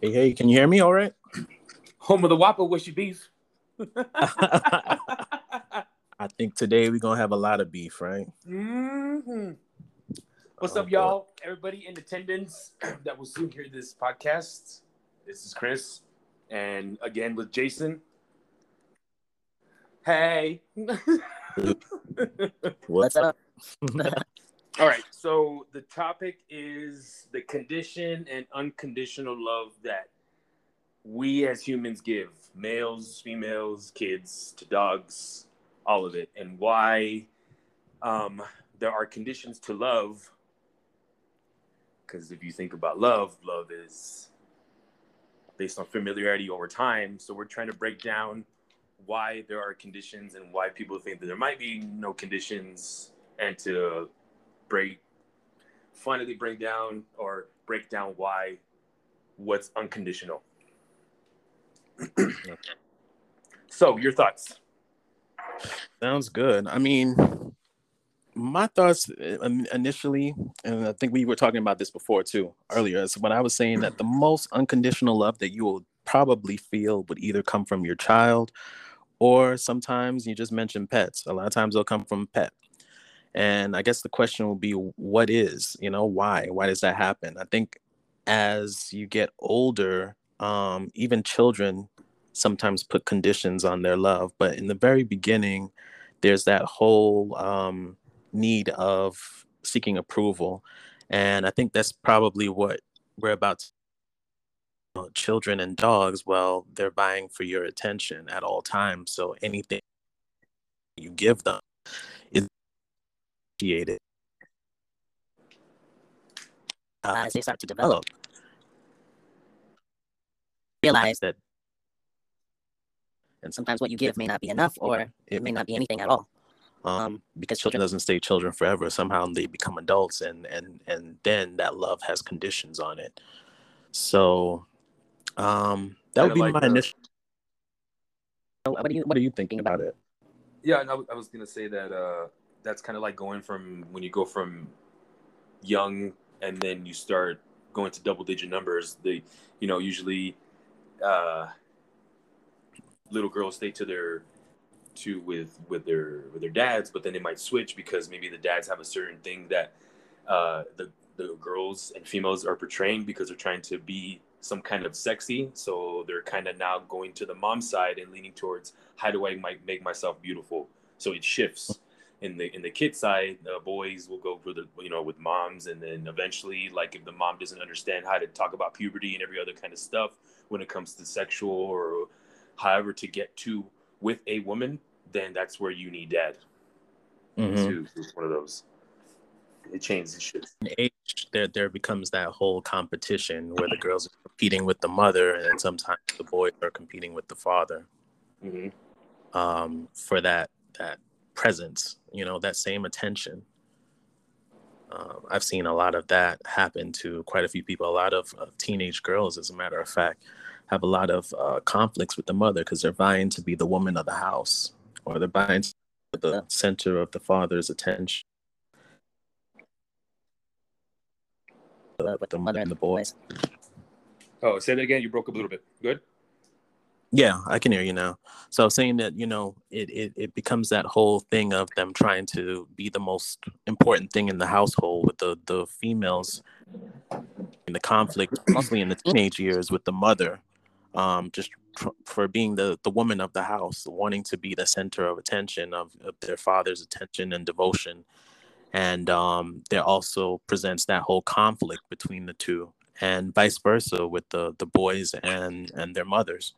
Hey, hey, can you hear me all right? Home of the Whopper, what's your beef? I think today we're gonna have a lot of beef, right? Mm-hmm. What's Oh, up, boy. y'all? Everybody in attendance that will soon hear this podcast. This is Chris, and again with Jason. Hey. What's up? All right. So the topic is the condition and unconditional love that we as humans give males, females, kids, to dogs, all of it, and why um, there are conditions to love. Because if you think about love, love is based on familiarity over time. So we're trying to break down why there are conditions and why people think that there might be no conditions and to break finally break down or break down why what's unconditional so your thoughts Sounds good. I mean, my thoughts uh, initially, and I think we were talking about this before too earlier, is when I was saying that the most unconditional love that you will probably feel would either come from your child or sometimes you just mentioned pets. A lot of times they'll come from pet. And I guess the question will be what is, you know, why? Why does that happen? I think as you get older, um, even children sometimes put conditions on their love, but in the very beginning, there's that whole um, need of seeking approval. And I think that's probably what we're about to children and dogs, well, they're vying for your attention at all times. So anything you give them appreciated. Uh, as they start to develop, realize that, and sometimes what you give may not be enough, or it may not be anything at all. Um, because children doesn't stay children forever. Somehow they become adults, and and and then that love has conditions on it. So, um, that would be like my the- initial. What are you What are you thinking about it? yeah and I, I was gonna say that uh that's kind of like going from when you go from young and then you start going to double digit numbers they you know usually uh little girls stay to their to with with their with their dads but then they might switch because maybe the dads have a certain thing that uh the the girls and females are portraying because they're trying to be some kind of sexy. So they're kind of now going to the mom side and leaning towards how do i might make myself beautiful? So it shifts in the in the kid side the boys will go for the you know with moms and then eventually like if the mom doesn't understand how to talk about puberty and every other kind of stuff when it comes to sexual or however to get to with a woman then that's where you need dad. Mhm. too it's one of those. It changes shifts in age, there there becomes that whole competition where the girls are competing with the mother, and then sometimes the boys are competing with the father. Hmm um, for that that presence. You know, that same attention. Um, I've seen a lot of that happen to quite a few people. A lot of uh, teenage girls, as a matter of fact, have a lot of uh, conflicts with the mother because they're vying to be the woman of the house, or they're vying to be the center of the father's attention. With the mother and the boys. oh say that again you broke up a little bit good Yeah, I can hear you now. So saying that, you know, it, it, it becomes that whole thing of them trying to be the most important thing in the household with the, the females in the conflict, mostly in the teenage years with the mother, um, just tr- for being the, the woman of the house, wanting to be the center of attention of, of their father's attention and devotion. And um, there also presents that whole conflict between the two and vice versa with the, the boys and, and their mothers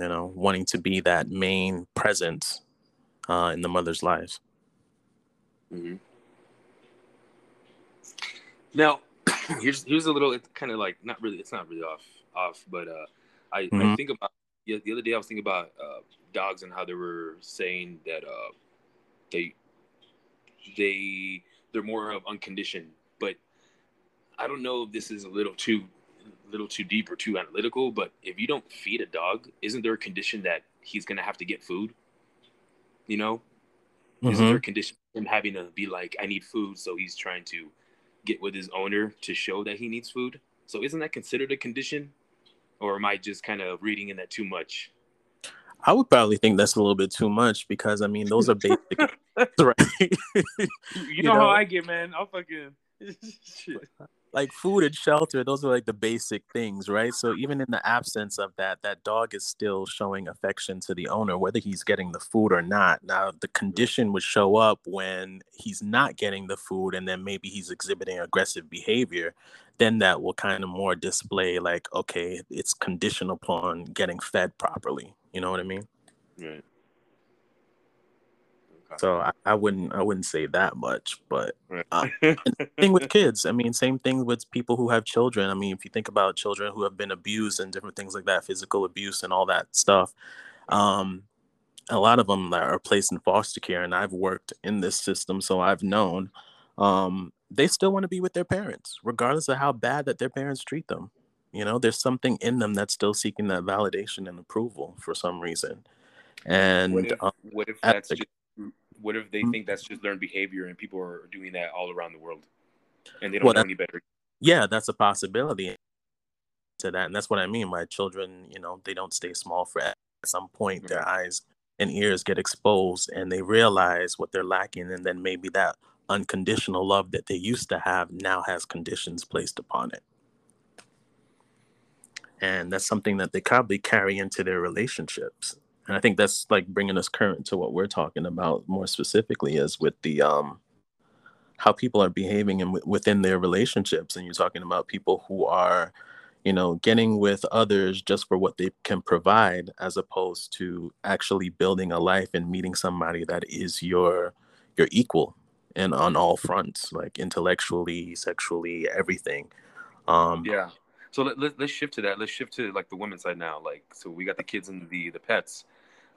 you know, wanting to be that main presence uh, in the mother's life. hmm Now, here's here's a little. It's kind of like not really. It's not really off off, but uh, I, I Mhm. think about yeah, the other day. I was thinking about uh, dogs and how they were saying that uh, they they they're more of unconditioned. But I don't know if this is a little too little too deep or too analytical. But if you don't feed a dog, isn't there a condition that he's gonna have to get food? You know, isn't mm-hmm. there a condition him having to be like, I need food, so he's trying to get with his owner to show that he needs food. So isn't that considered a condition, or am I just kind of reading in that too much? I would probably think that's a little bit too much because I mean those are basic, right? you, you, know, know, how I get, man. I'll fucking shit like food and shelter those are like the basic things right? So even in the absence of that that dog is still showing affection to the owner whether he's getting the food or not. Now the condition would show up when he's not getting the food and then maybe he's exhibiting aggressive behavior then that will kind of more display like okay it's conditional upon getting fed properly. You know what i mean? Right so I, I, wouldn't I wouldn't say that much, but uh, thing with kids, I mean, same thing with people who have children. I mean, if you think about children who have been abused and different things like that, physical abuse and all that stuff, um, a lot of them are placed in foster care, and I've worked in this system, so I've known um, they still want to be with their parents, regardless of how bad that their parents treat them. You know, there's something in them that's still seeking that validation and approval for some reason. And what if, um, what if that's just what if they mm-hmm. think that's just learned behavior and people are doing that all around the world and they don't well, know any better? Yeah, that's a possibility to that. And that's what I mean. My children, you know, they don't stay small for at some point mm-hmm. their eyes and ears get exposed and they realize what they're lacking and then maybe that unconditional love that they used to have now has conditions placed upon it and that's something that they probably carry into their relationships and I think that's like bringing us current to what we're talking about more specifically is with the um how people are behaving in, within their relationships. And you're talking about people who are you know getting with others just for what they can provide as opposed to actually building a life and meeting somebody that is your your equal and on all fronts like intellectually sexually everything. Um yeah. So let, let, us shift to that. Let's shift to like the women's side now. Like so we got the kids and the the pets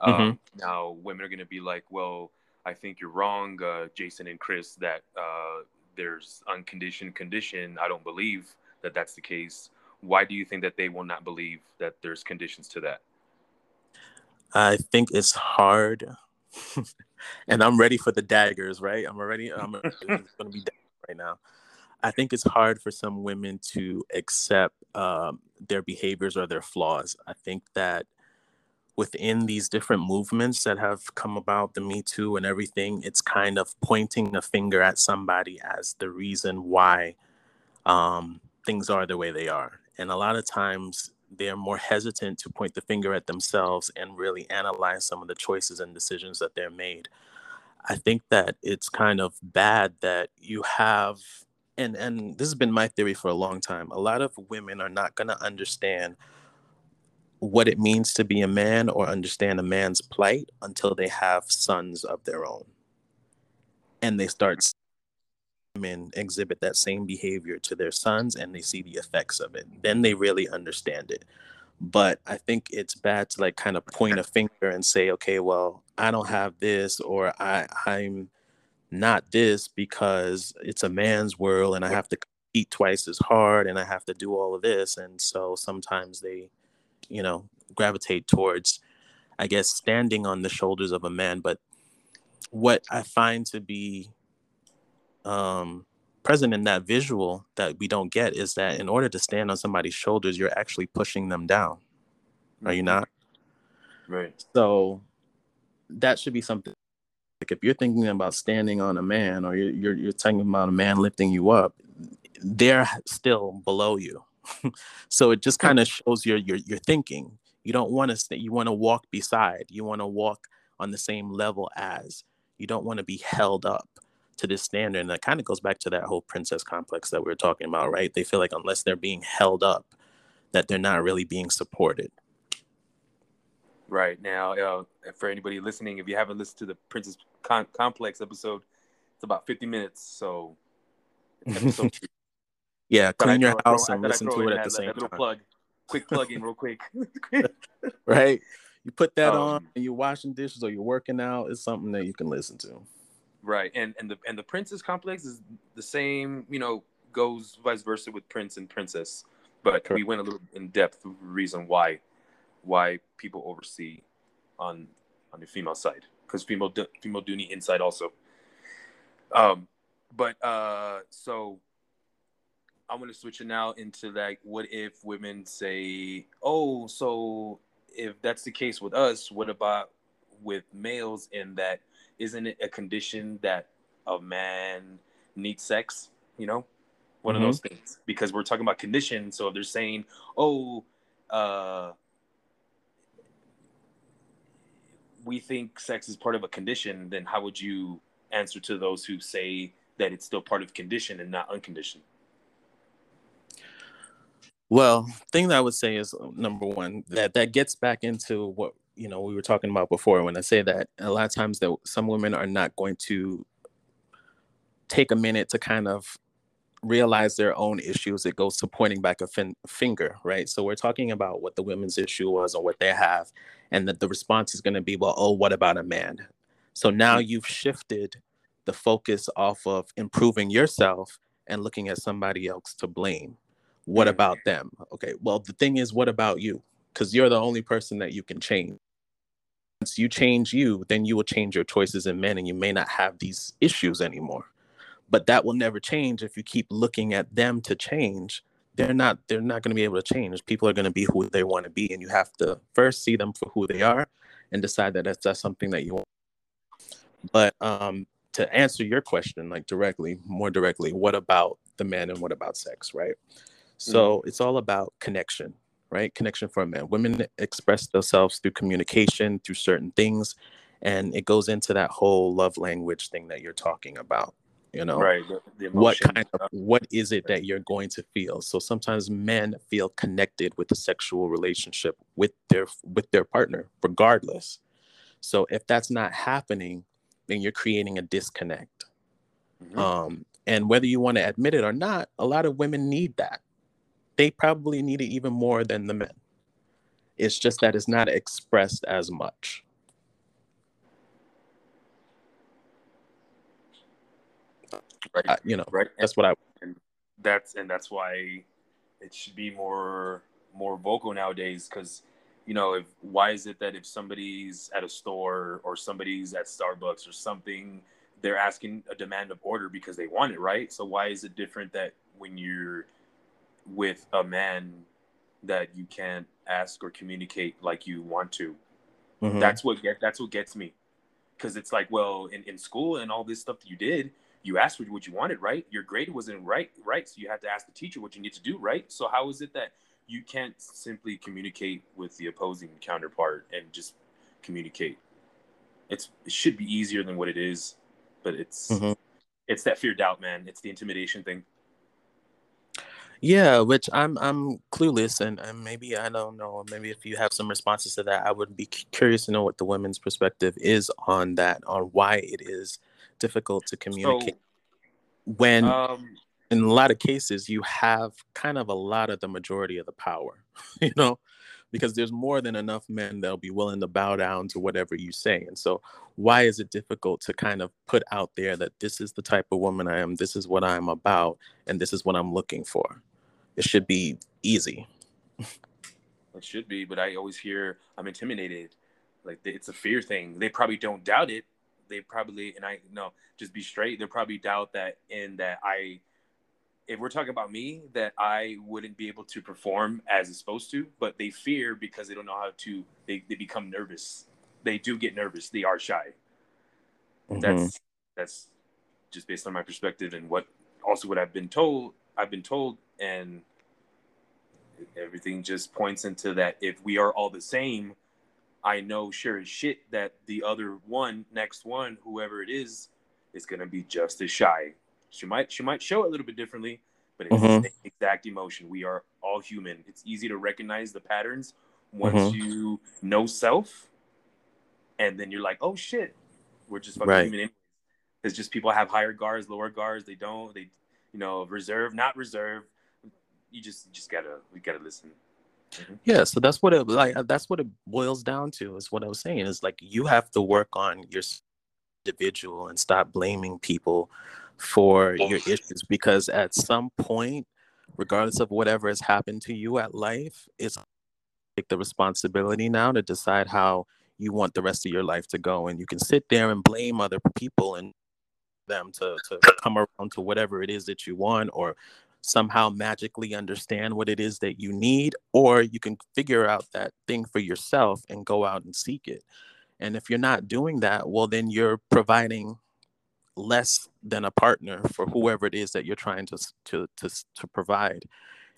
Mm-hmm. Um, now, women are going to be like, well, I think you're wrong, uh, Jason and Chris, that uh, there's unconditioned condition. I don't believe that that's the case. Why do you think that they will not believe that there's conditions to that? I think it's hard. and I'm ready for the daggers, right? I'm already, I'm going to be right now. I think it's hard for some women to accept um, their behaviors or their flaws. I think that within these different movements that have come about, the Me Too and everything, it's kind of pointing a finger at somebody as the reason why um, things are the way they are. And a lot of times they're more hesitant to point the finger at themselves and really analyze some of the choices and decisions that they're made. I think that it's kind of bad that you have and and this has been my theory for a long time. A lot of women are not going to understand what it means to be a man or understand a man's plight until they have sons of their own. And they start men exhibit that same behavior to their sons and they see the effects of it. Then they really understand it. But I think it's bad to like kind of point a finger and say, okay, well, I don't have this or I I'm not this because it's a man's world and I have to eat twice as hard and I have to do all of this. And so sometimes they you know, gravitate towards, I guess, standing on the shoulders of a man. But what I find to be um, present in that visual that we don't get is that in order to stand on somebody's shoulders, you're actually pushing them down. Are you not? Right. So that should be something. Like if you're thinking about standing on a man, or you're you're, you're talking about a man lifting you up, they're still below you. so it just kind of shows your your your thinking. You don't want to stay, you want to walk beside. You want to walk on the same level as. You don't want to be held up to this standard. And that kind of goes back to that whole princess complex that we were talking about, right? They feel like unless they're being held up, that they're not really being supported. Right now, uh, for anybody listening, if you haven't listened to the Princess Con- Complex episode, it's about 50 minutes. So, episode Yeah, clean your house and listen to it at the same time. Plug, quick plug in real quick. right. You put that um, on and you're washing dishes or you're working out. It's something that you can listen to. Right, and and the and the Princess Complex is the same. You know, goes vice versa with Prince and Princess, but Correct. we went a little in depth the reason why why people oversee on on the female side because female female duty inside also. Um, but uh, so I'm gonna switch it now into like, what if women say, "Oh, so if that's the case with us, what about with males?" In that, isn't it a condition that a man needs sex? You know, one mm-hmm. of those things. Because we're talking about condition. So if they're saying, "Oh," uh, we think sex is part of a condition, then how would you answer to those who say that it's still part of condition and not unconditioned? Well, thing that I would say is uh, number one that that gets back into what you know we were talking about before when I say that a lot of times that some women are not going to take a minute to kind of realize their own issues. It goes to pointing back a fin- finger right? So we're talking about what the women's issue was or what they have and that the response is going to be well oh what about a man? So now mm. you've shifted the focus off of improving yourself and looking at somebody else to blame what mm. about them? Okay well the thing is what about you? Because you're the only person that you can change. Once you change you then you will change your choices in men and you may not have these issues anymore. But that will never change if you keep looking at them to change. They're not they're not going to be able to change. People are going to be who they want to be and you have to first see them for who they are and decide that that's, that's something that you want. But um to answer your question like directly more directly what about the men and what about sex right so mm-hmm. it's all about connection, right? Connection for men. Women express themselves through communication, through certain things, and it goes into that whole love language thing that you're talking about. You know, right? The, the what kind of what is it that you're going to feel? So sometimes men feel connected with a sexual relationship with their with their partner, regardless. So if that's not happening, then you're creating a disconnect. Mm-hmm. Um, and whether you want to admit it or not, a lot of women need that they probably need it even more than the men. It's just that it's not expressed as much. Right. Uh, you know, right. That's what I. And that's and that's why it should be more more vocal nowadays. Because you know, if why is it that if somebody's at a store or somebody's at Starbucks or something, they're asking a demand of order because they want it, right? So why is it different that when you're with a man that you can't ask or communicate like you want to. Mm-hmm. That's what get that's what gets me. Cause it's like, well, in, in school and all this stuff that you did, you asked for what you wanted, right? Your grade wasn't right, right? So you had to ask the teacher what you need to do, right? So how is it that you can't simply communicate with the opposing counterpart and just communicate? It's it should be easier than what it is, but it's mm-hmm. it's that fear doubt, man. It's the intimidation thing. Yeah, which I'm I'm clueless, and, and maybe I don't know. Maybe if you have some responses to that, I would be curious to know what the women's perspective is on that, on why it is difficult to communicate so, when, um, in a lot of cases, you have kind of a lot of the majority of the power, you know, because there's more than enough men that'll be willing to bow down to whatever you say, and so why is it difficult to kind of put out there that this is the type of woman I am, this is what I'm about, and this is what I'm looking for? It should be easy. It should be, but I always hear I'm intimidated. Like it's a fear thing. They probably don't doubt it. They probably, and I no, just be straight. They probably doubt that in that I, if we're talking about me, that I wouldn't be able to perform as it's supposed to. But they fear because they don't know how to. They they become nervous. They do get nervous. They are shy. Mm-hmm. That's that's just based on my perspective and what also what I've been told. I've been told and everything just points into that if we are all the same i know sure as shit that the other one next one whoever it is is going to be just as shy she might she might show it a little bit differently but it's mm-hmm. the exact emotion we are all human it's easy to recognize the patterns once mm-hmm. you know self and then you're like oh shit we're just fucking right. human it's just people have higher guards lower guards they don't they you know reserve not reserve you just you just gotta we gotta listen. Mm-hmm. Yeah, so that's what it like. That's what it boils down to. Is what I was saying is like you have to work on your individual and stop blaming people for your issues because at some point, regardless of whatever has happened to you at life, it's take the responsibility now to decide how you want the rest of your life to go. And you can sit there and blame other people and them to, to come around to whatever it is that you want or somehow magically understand what it is that you need, or you can figure out that thing for yourself and go out and seek it. And if you're not doing that, well, then you're providing less than a partner for whoever it is that you're trying to to to, to provide.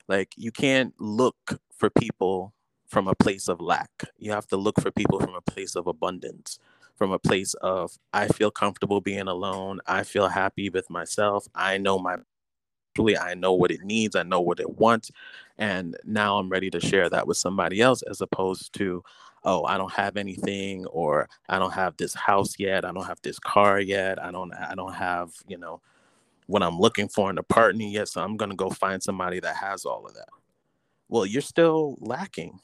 Like you can't look for people from a place of lack. You have to look for people from a place of abundance, from a place of I feel comfortable being alone. I feel happy with myself. I know my I know what it needs, I know what it wants, and now I'm ready to share that with somebody else as opposed to oh, I don't have anything or I don't have this house yet, I don't have this car yet, I don't I don't have, you know, what I'm looking for in a partner yet, so I'm going to go find somebody that has all of that. Well, you're still lacking.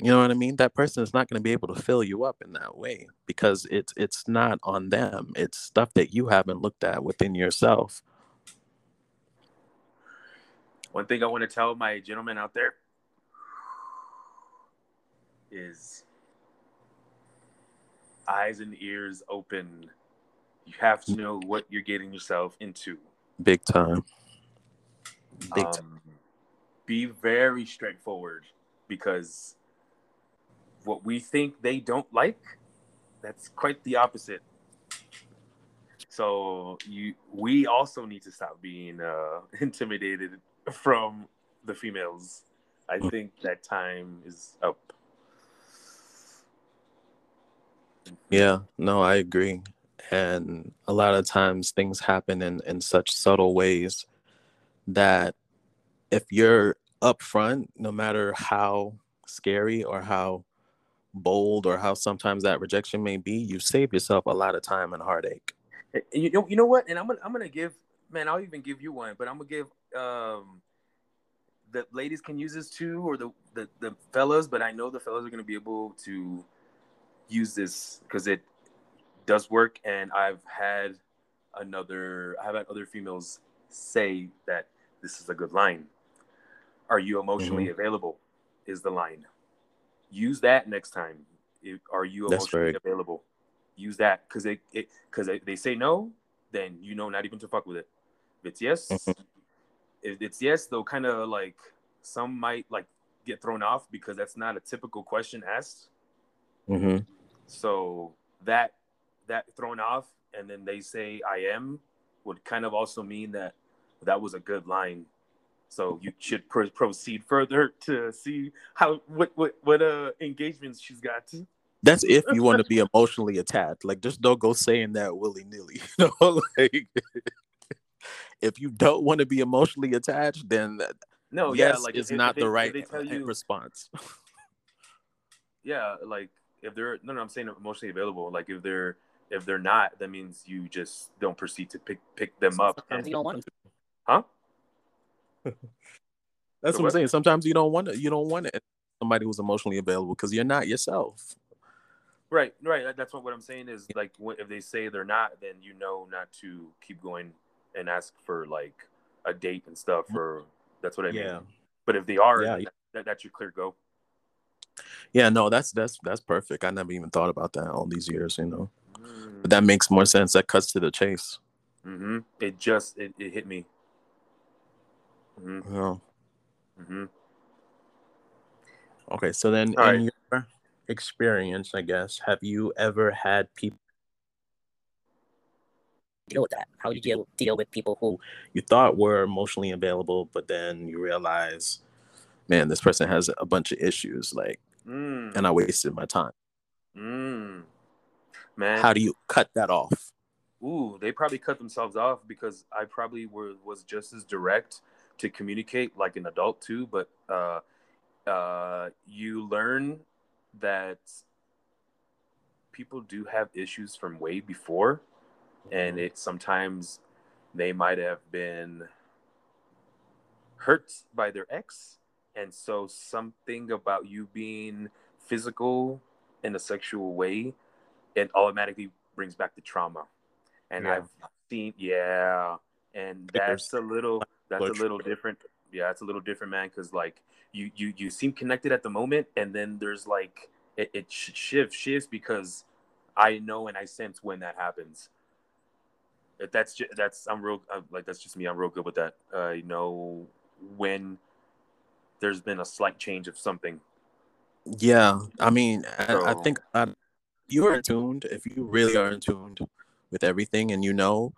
You know what I mean? That person is not going to be able to fill you up in that way because it's it's not on them. It's stuff that you haven't looked at within yourself. One thing I want to tell my gentlemen out there is eyes and ears open. You have to know what you're getting yourself into. Big time. Big um, time. Be very straightforward because what we think they don't like, that's quite the opposite. So you, we also need to stop being uh, intimidated from the females. I mm. think that time is up. Yeah, no, I agree. And a lot of times things happen in, in such subtle ways that if you're upfront, no matter how scary or how bold or how sometimes that rejection may be, you save yourself a lot of time and heartache. You know, you know what? And I'm gonna I'm gonna give man, I'll even give you one, but I'm gonna give um the ladies can use this too, or the the, the fellas, but I know the fellas are gonna be able to use this because it does work, and I've had another I've had other females say that this is a good line. Are you emotionally mm-hmm. available? Is the line. Use that next time. Are you emotionally available? Use that because it because they say no, then you know not even to fuck with it. If it's yes, mm-hmm. If it's yes, they'll kind of like some might like get thrown off because that's not a typical question asked. Mm-hmm. So that that thrown off, and then they say I am would kind of also mean that that was a good line. So you should pr- proceed further to see how what what what uh engagements she's got. That's if you want to be emotionally attached. Like just don't go saying that willy nilly. You know, like if you don't want to be emotionally attached, then no, yes, yeah, like it's if, not if the right you, response. yeah, like if they're no, no, I'm saying emotionally available. Like if they're if they're not, that means you just don't proceed to pick pick them up. And, you don't want to. Huh? That's so what I'm saying. Sometimes you don't want to. You don't want it. Somebody who's emotionally available because you're not yourself. Right, right. That's what what I'm saying is like if they say they're not, then you know not to keep going and ask for like a date and stuff. Or that's what I mean. Yeah. But if they are, yeah. that, that's your clear go. Yeah, no, that's that's that's perfect. I never even thought about that all these years, you know. Mm. But that makes more sense. That cuts to the chase. Mm-hmm. It just it, it hit me. Mm-hmm. Yeah. Mm-hmm. Okay, so then all in right. your experience, I guess, have you ever had people deal with that? How do you deal deal with people who you thought were emotionally available, but then you realize, man, this person has a bunch of issues. Like mm. and I wasted my time. Mm. Man, how do you cut that off? Ooh, they probably cut themselves off because I probably were was just as direct to communicate like an adult too. But uh, uh, you learn that people do have issues from way before, and it sometimes they might have been hurt by their ex. And so something about you being physical in a sexual way it automatically brings back the trauma. And yeah. i've seen yeah. And that's a little that's a little different. Yeah it's a little different man because like you you you seem connected at the moment and then there's like it, it shifts shifts because i know and i sense when that happens that's just, that's i'm real I'm, like that's just me i'm real good with that i know when there's been a slight change of something. Yeah, I mean, I, I So- think uh, you're in tuned. If you really are in tuned with everything, and you know,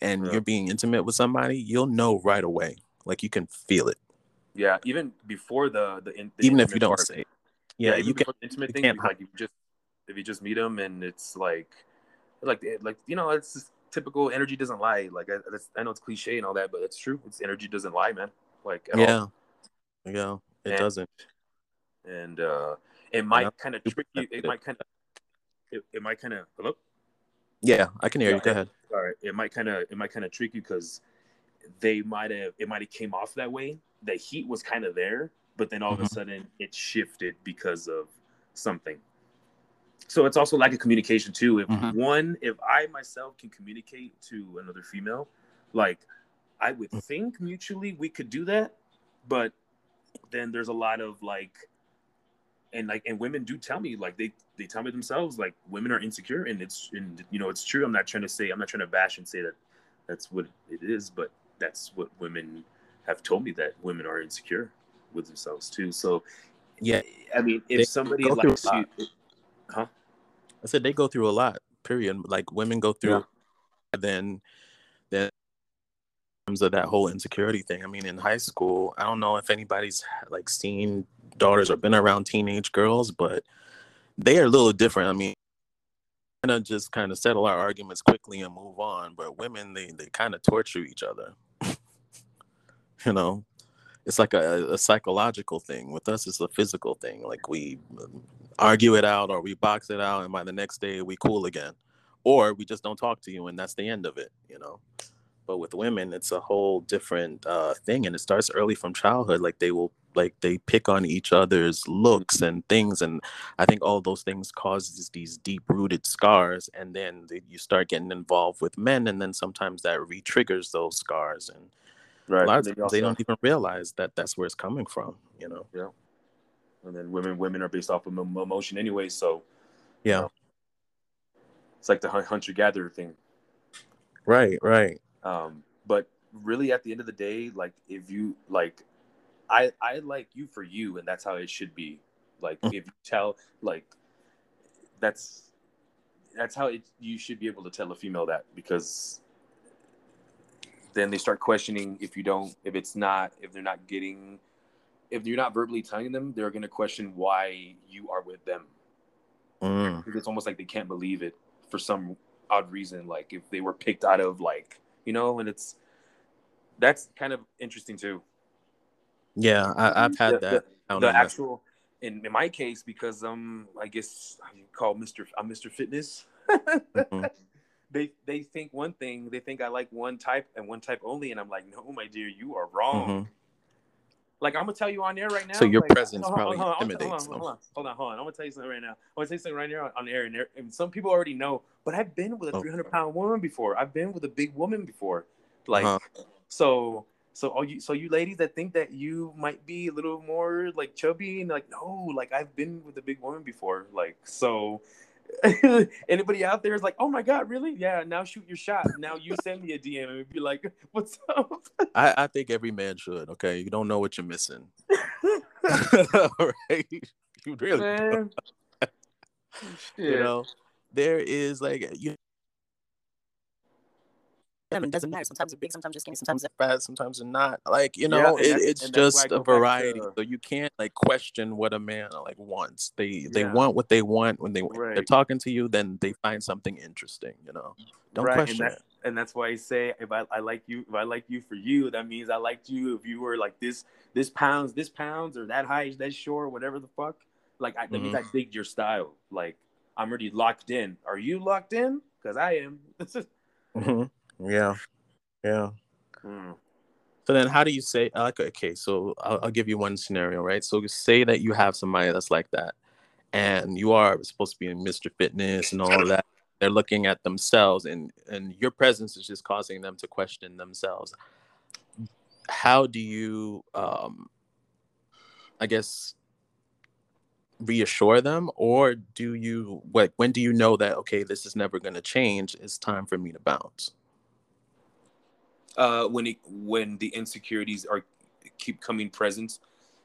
and Yeah. you're being intimate with somebody, you'll know right away. Like you can feel it, Yeah, even before the the, in, the even if you don't part. say. It. Yeah, even you can. intimate you thing. can't Like you just if you just meet them and it's like like like you know it's just typical energy doesn't lie. Like I, that's, I know it's cliche and all that, but it's true. It's energy doesn't lie, man. Like at all. Yeah, yeah, it And- doesn't. and uh, it might kind of trick you. It might kind of, it, it might kind of. Hello. Yeah, I can hear Yeah, you. Go ahead. All right. It might kind of, it might kind of trick you because they might have, it might have came off that way. The heat was kind of there, but then all of a Mhm. sudden it shifted because of something. So it's also like a communication too. If Mhm. one, if I myself can communicate to another female, like I would Mm. think mutually we could do that, but then there's a lot of like and like and women do tell me like they they tell me themselves like women are insecure and it's and you know it's true i'm not trying to say i'm not trying to bash and say that that's what it is but that's what women have told me that women are insecure with themselves too so Yeah, i mean if They somebody likes lot. Huh I said they go through a lot. Period. Like women go through, and then then in terms of that whole insecurity thing. I mean, in high school, I don't know if anybody's like seen daughters or been around teenage girls, but they are a little different. I mean, kind of just kind of settle our arguments quickly and move on. But women, they they kind of torture each other. you know, it's like a, a psychological thing. With us, it's a physical thing. Like we um, argue it out or we box it out, and by the next day we cool again, or we just don't talk to you, and that's the end of it. You know. But with women, it's a whole different uh, thing, and it starts early from childhood. Like they will, like they pick on each other's looks and things, and I think all those things causes these deep-rooted scars, and then you start getting involved with men, and then sometimes that re-triggers those scars, and right a lot of times they don't even realize that that's where it's coming from. You know? Yeah. And then women women are based off of emotion anyway so Yeah. it's like the hunter gatherer thing Right. Right. um but really at the end of the day like if you like i i like you for you and that's how it should be like Mm. if you tell like that's that's how it you should be able to tell a female that because then they start questioning if you don't if it's not if they're not getting if you're not verbally telling them they're going to question why you are with them Mm. it's almost like they can't believe it for some odd reason like if they were picked out of like you know and it's that's kind of interesting too Yeah. I, I've had The- that. the the- actual in, in my case because um i guess you call mr i'm mr fitness Mhm. they they think one thing they think i like one type and one type only and i'm like no my dear you are wrong Mhm. like i'm gonna tell you on air right now So your like, presence probably hold on, intimidates hold on, them. hold on, hold on hold on i'm gonna tell you something right now i'm gonna tell you something right now on, on air and, and some people already know but i've been with a Oh. 300 pound woman before i've been with a big woman before like Uh-huh. so so all you so you ladies that think that you might be a little more like chubby and like no like I've been with a big woman before like so anybody out there is like oh my god really yeah now shoot your shot now you send me a DM and be like what's up I, I think every man should. Okay, you don't know what you're missing. right? You really, you know, there is like you I mean, it doesn't matter. Sometimes they're big, sometimes they're skinny, sometimes sometimes they're fat, sometimes they're not. Like you know, and it, it's and that's why I just a back to- variety. So you can't like question what a man like wants. They they want what they want when they they're talking to you. Then they find something interesting. You know, don't Right, and question that- it. and that's why I say if I, I like you if I like you for you that means I liked you if you were like this this pounds this pounds or that height that short whatever the fuck like I, that means I dig your style like I'm already locked in are you locked in because I am Mhm. Yeah, yeah. Mm. So then, how do you say? Like, okay, so I'll, I'll give you one scenario, right? So say that you have somebody that's like that, and you are supposed to be in Mr. Fitness and all of that. They're looking at themselves, and and your presence is just causing them to question themselves. How do you, um, I guess, reassure them, or do you? What? When do you know that okay, this is never going to change? It's time for me to bounce. Uh when it when the insecurities are keep coming present,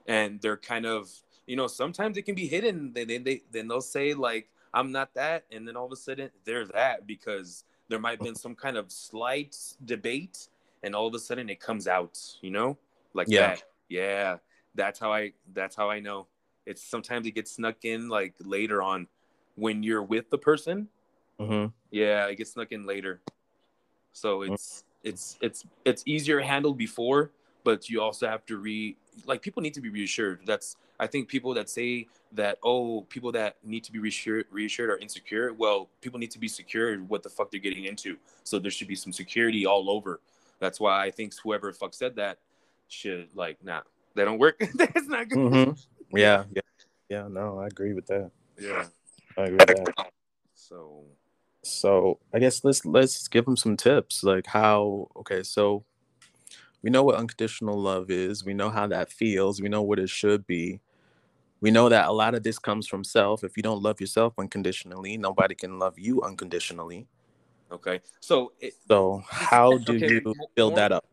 and they're kind of you know sometimes it can be hidden. They they, they then they'll say like I'm not that, and then all of a sudden they're that because there might have been some kind of slight debate, and all of a sudden it comes out. You know, like Yeah. that. Yeah, that's how I that's how I know. It's sometimes it gets snuck in like later on when you're with the person. hmm Yeah, it gets snuck in later. So it's it's it's it's easier handled before, but you also have to re like people need to be reassured. That's I think people that say that oh people that need to be reassured reassured are insecure. Well, people need to be secure what the fuck they're getting into. So there should be some security all over. That's why I think whoever fuck said that should like nah they don't work. That's not good. hmm Yeah, yeah, yeah. No, I agree with that. Yeah. I agree with that. So So I guess let's let's give them some tips, like how. Okay, so we know what unconditional love is. We know how that feels. We know what it should be. We know that a lot of this comes from self. If you don't love yourself unconditionally, nobody can love you unconditionally. okay. So it, So how do Okay, you build more- that up?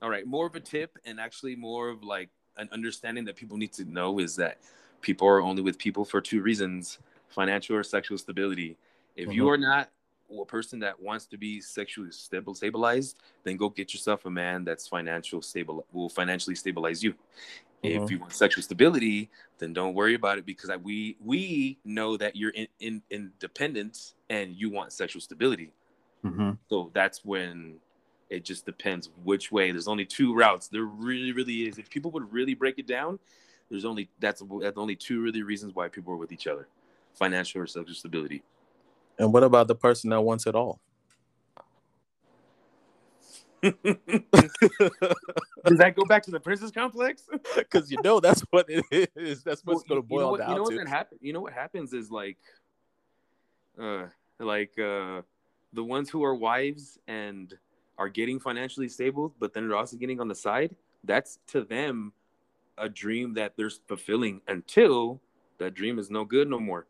All right, more of a tip and actually more of like an understanding that people need to know is that people are only with people for two reasons financial or sexual stability. If you Mhm. are not a person that wants to be sexually stable, stabilized, then go get yourself a man that's financial stable, will financially stabilize you. If Mhm. you want sexual stability, then don't worry about it because we we know that you're in, in, independent and you want sexual stability. hmm So that's when it just depends which way. There's only two routes. There really, really is. If people would really break it down, there's only that's that's only two really reasons why people are with each other: financial or sexual stability. And what about the person that wants it all? Does that go back to the princess complex? Because you know that's what it is. That's what's Well, going to you- you know boil what, down you know to. what happen, You know what happens is like, uh, like uh, the ones who are wives and are getting financially stable, but then they're also getting on the side. That's to them a dream that they're fulfilling until that dream is no good no more.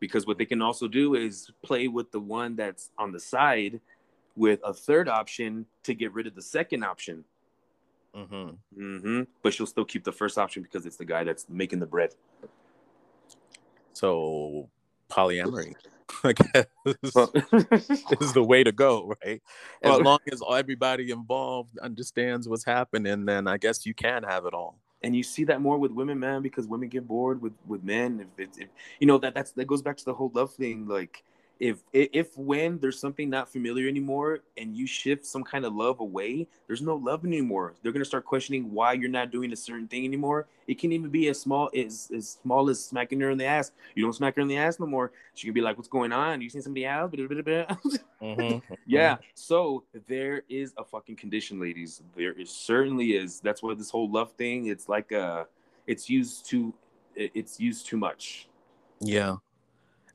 Because what they can also do is play with the one that's on the side with a third option to get rid of the second option. hmm hmm But she'll still keep the first option because it's the guy that's making the bread. So polyamory, I guess, is the way to go, right? As Well- long as everybody involved understands what's happening, then I guess you can have it all. And you see that more with women, man, because women get bored with with men. If it's, if, you know that that's that goes back to the whole love thing. Like if if when there's something not familiar anymore and you shift some kind of love away, there's no love anymore. They're gonna start questioning why you're not doing a certain thing anymore. It can even be as small as as small as smacking her in the ass. You don't smack her in the ass no more. She can be like, "What's going on? You seen somebody else?" Mm-hmm. Yeah. So there is a fucking condition, ladies. There is certainly is. That's why this whole love thing. It's like uh it's used too. it- It's used too much. Yeah.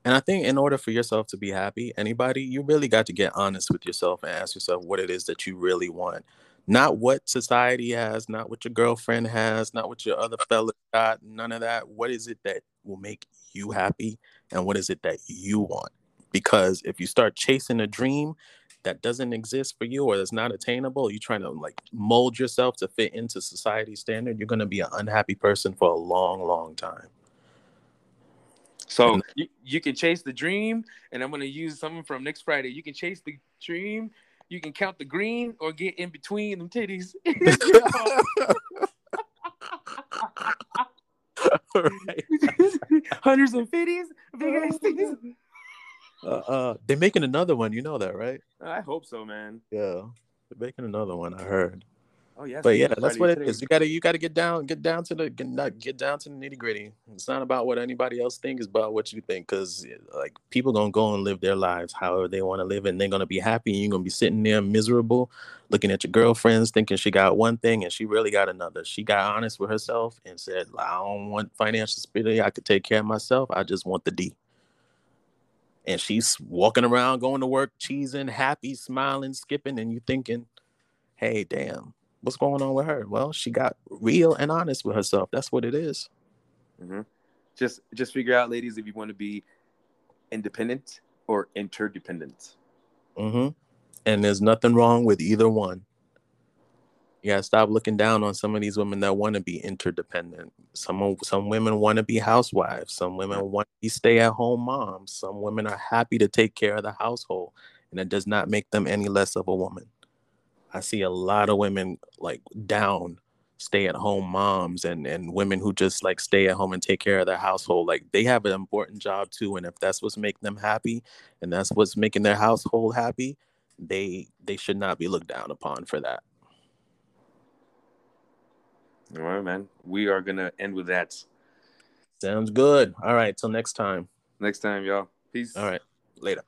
And I think in order for yourself to be happy, anybody, you really got to get honest with yourself and ask yourself what it is that you really want. Not what society has, not what your girlfriend has, not what your other fella got, none of that. What is it that will make you happy? And what is it that you want? Because if you start chasing a dream that doesn't exist for you or that's not attainable, you're trying to like mold yourself to fit into society's standard, you're going to be an unhappy person for a long, long time. So you, you can chase the dream, and I'm gonna use something from next Friday. You can chase the dream. You can count the green or get in between them titties. Hundreds and fifties, big ass titties. Uh, uh, they're making another one. You know that, right? I hope so, man. Yeah, they're making another one. I heard. Oh yeah, But yeah, that's what it is. You gotta, you gotta get down, get down to the, get, not get down to the nitty gritty. It's not about what anybody else thinks. It's about what you think. Cause eh, like people gonna go and live their lives however they want to live, and they're gonna be happy. And you're gonna be sitting there miserable, looking at your girlfriends, thinking she got one thing and she really got another. She got honest with herself and said, "I don't want financial stability. I could take care of myself. I just want the D." and she's walking around going to work cheesing happy smiling skipping and you thinking hey damn what's going on with her well she got real and honest with herself that's what it is hmm Just just figure out, ladies, if you want to be independent or interdependent. hmm and there's nothing wrong with either one You gotta stop looking down on some of these women that want to be interdependent. Some some women want to be housewives. Some women want to be stay-at-home moms. Some women are happy to take care of the household, and it does not make them any less of a woman. I see a lot of women like down stay-at-home moms and and women who just like stay at home and take care of their household. Like they have an important job too, and if that's what's making them happy, and that's what's making their household happy, they they should not be looked down upon for that. All right, man. We are gonna end with that. Sounds good. All right, till next time. Next time, y'all. Peace. All right, later.